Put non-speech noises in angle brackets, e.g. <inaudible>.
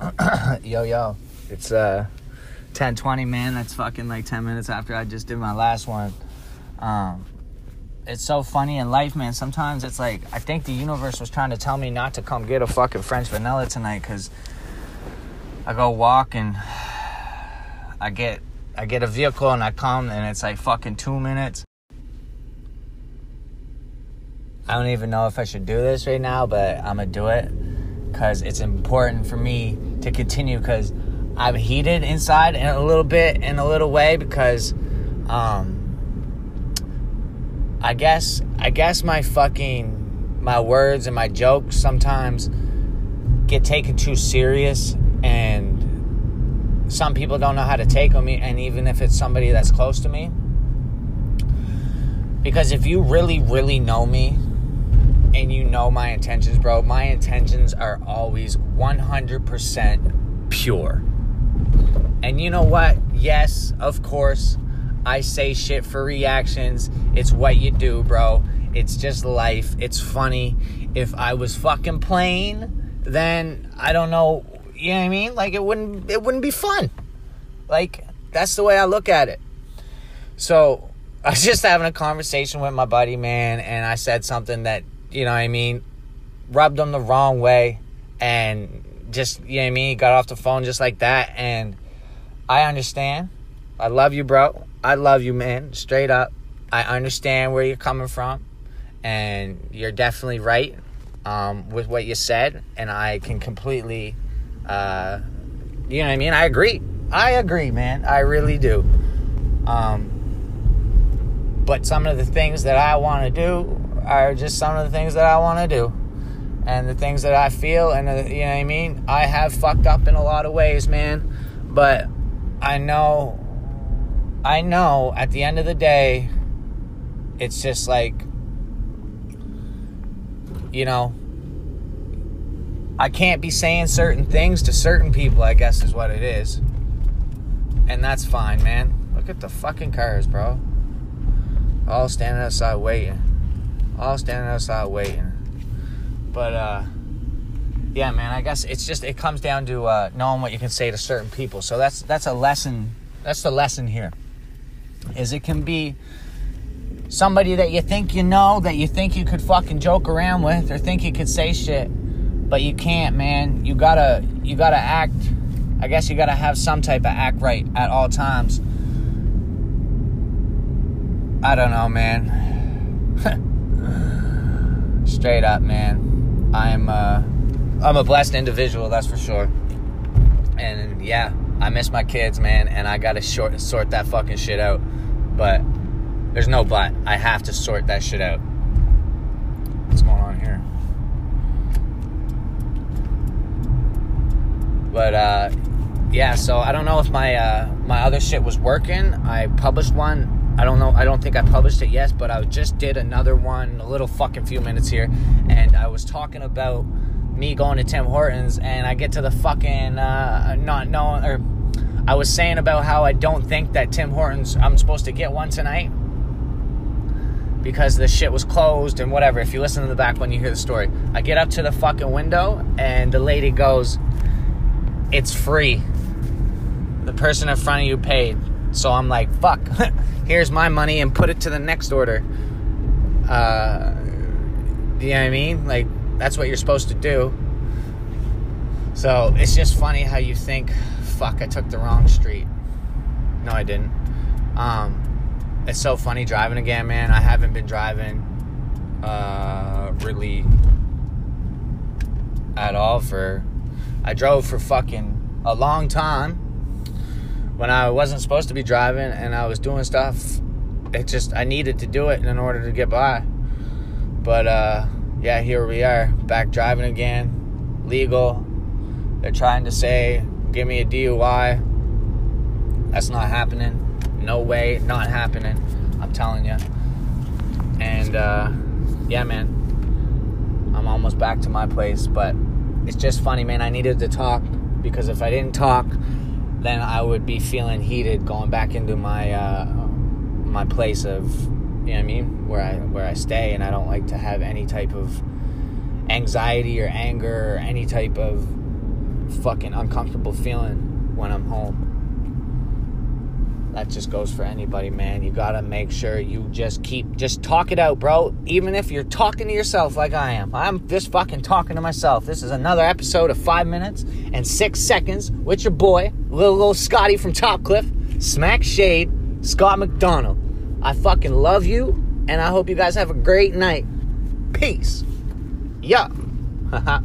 <clears throat> yo, yo. It's uh 10:20, man. That's fucking like 10 minutes after I just did my last one. Um it's so funny in life, man. Sometimes it's like I think the universe was trying to tell me not to come get a fucking French vanilla tonight cuz I go walk and I get I get a vehicle and I come and it's like fucking 2 minutes. I don't even know if I should do this right now, but I'm gonna do it because it's important for me to continue because I'm heated inside in a little bit, in a little way, because um, I guess I guess my fucking my words and my jokes sometimes get taken too serious, and some people don't know how to take on me and even if it's somebody that's close to me. Because if you really, really know me, and you know my intentions, bro. My intentions are always 100% pure. And you know what? Yes, of course, I say shit for reactions. It's what you do, bro. It's just life. It's funny. If I was fucking plain, then I don't know, you know what I mean? Like it wouldn't it wouldn't be fun. Like that's the way I look at it. So, <laughs> I was just having a conversation with my buddy, man, and I said something that you know what I mean, rubbed him the wrong way and just, you know what I mean, he got off the phone just like that. And I understand. I love you, bro. I love you, man. Straight up. I understand where you're coming from. And you're definitely right um, with what you said. And I can completely, uh, you know what I mean? I agree. I agree, man. I really do. Um, but some of the things that I want to do are just some of the things that I want to do. And the things that I feel and you know what I mean? I have fucked up in a lot of ways man. But I know I know at the end of the day it's just like you know I can't be saying certain things to certain people I guess is what it is. And that's fine man. Look at the fucking cars bro. All standing outside waiting all standing outside waiting. But uh, yeah, man, I guess it's just it comes down to uh, knowing what you can say to certain people. So that's that's a lesson. That's the lesson here. Is it can be somebody that you think you know that you think you could fucking joke around with or think you could say shit, but you can't, man. You gotta you gotta act. I guess you gotta have some type of act right at all times. I don't know, man. Straight up, man. I'm uh, I'm a blessed individual, that's for sure. And yeah, I miss my kids, man, and I gotta short, sort that fucking shit out. But there's no but. I have to sort that shit out. What's going on here? But uh, yeah, so I don't know if my uh, my other shit was working. I published one I don't know. I don't think I published it yet, but I just did another one, a little fucking few minutes here, and I was talking about me going to Tim Hortons, and I get to the fucking uh, not knowing, or I was saying about how I don't think that Tim Hortons. I'm supposed to get one tonight because the shit was closed and whatever. If you listen to the back when you hear the story, I get up to the fucking window, and the lady goes, "It's free." The person in front of you paid. So I'm like, fuck. <laughs> here's my money and put it to the next order. Uh, you know what I mean? Like, that's what you're supposed to do. So it's just funny how you think, fuck, I took the wrong street. No, I didn't. Um, it's so funny driving again, man. I haven't been driving uh, really at all for. I drove for fucking a long time when I wasn't supposed to be driving and I was doing stuff. It just I needed to do it in order to get by. But uh, yeah, here we are back driving again, legal. They're trying to say give me a DUI. That's not happening. No way, not happening. I'm telling you. And uh, yeah, man, I'm almost back to my place, but it's just funny, man. I needed to talk because if I didn't talk, then I would be feeling heated going back into my uh, my place of you know what I mean where I where I stay and I don't like to have any type of anxiety or anger or any type of fucking uncomfortable feeling when I'm home. That just goes for anybody, man. You gotta make sure you just keep, just talk it out, bro. Even if you're talking to yourself like I am. I'm just fucking talking to myself. This is another episode of five minutes and six seconds with your boy, little, little Scotty from Top Cliff, Smack Shade, Scott McDonald. I fucking love you, and I hope you guys have a great night. Peace. Yeah. <laughs>